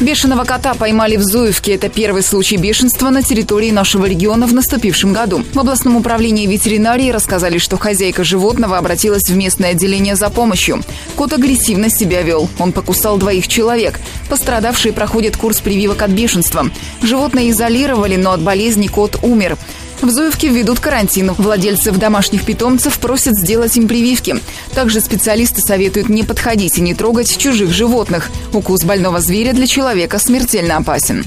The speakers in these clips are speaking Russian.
Бешеного кота поймали в Зуевке. Это первый случай бешенства на территории нашего региона в наступившем году. В областном управлении ветеринарии рассказали, что хозяйка животного обратилась в местное отделение за помощью. Кот агрессивно себя вел. Он покусал двоих человек. Пострадавшие проходят курс прививок от бешенства. Животное изолировали, но от болезни кот умер. В Зуевке введут карантин. Владельцев домашних питомцев просят сделать им прививки. Также специалисты советуют не подходить и не трогать чужих животных. Укус больного зверя для человека смертельно опасен.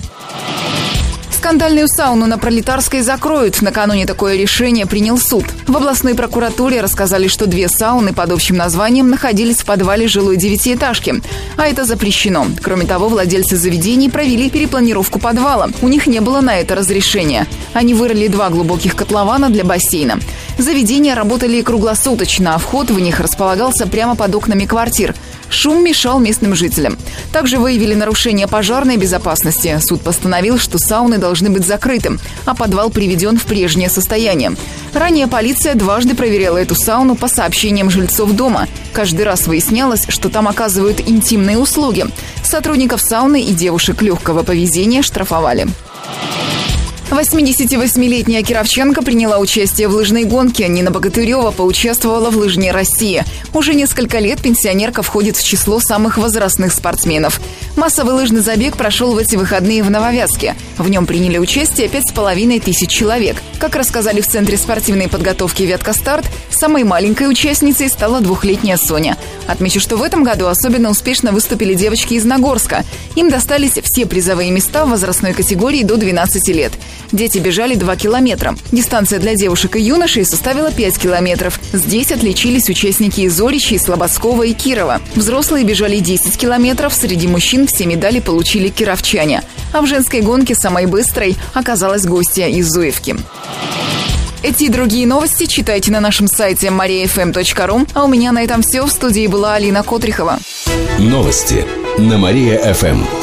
Скандальную сауну на Пролетарской закроют. Накануне такое решение принял суд. В областной прокуратуре рассказали, что две сауны под общим названием находились в подвале жилой девятиэтажки. А это запрещено. Кроме того, владельцы заведений провели перепланировку подвала. У них не было на это разрешения. Они вырыли два глубоких котлована для бассейна. Заведения работали круглосуточно, а вход в них располагался прямо под окнами квартир. Шум мешал местным жителям. Также выявили нарушение пожарной безопасности. Суд постановил, что сауны должны быть закрыты, а подвал приведен в прежнее состояние. Ранее полиция дважды проверяла эту сауну по сообщениям жильцов дома. Каждый раз выяснялось, что там оказывают интимные услуги. Сотрудников сауны и девушек легкого поведения штрафовали. 88-летняя Кировченко приняла участие в лыжной гонке. Нина Богатырева поучаствовала в лыжне России. Уже несколько лет пенсионерка входит в число самых возрастных спортсменов. Массовый лыжный забег прошел в эти выходные в Нововязке. В нем приняли участие пять с половиной тысяч человек. Как рассказали в Центре спортивной подготовки «Ветка Старт», самой маленькой участницей стала двухлетняя Соня. Отмечу, что в этом году особенно успешно выступили девочки из Нагорска. Им достались все призовые места в возрастной категории до 12 лет. Дети бежали 2 километра. Дистанция для девушек и юношей составила 5 километров. Здесь отличились участники из Оричи, Слободского и Кирова. Взрослые бежали 10 километров. Среди мужчин все медали получили кировчане. А в женской гонке самой быстрой оказалась гостья из Зуевки. Эти и другие новости читайте на нашем сайте mariafm.ru. А у меня на этом все. В студии была Алина Котрихова. Новости на Мария-ФМ.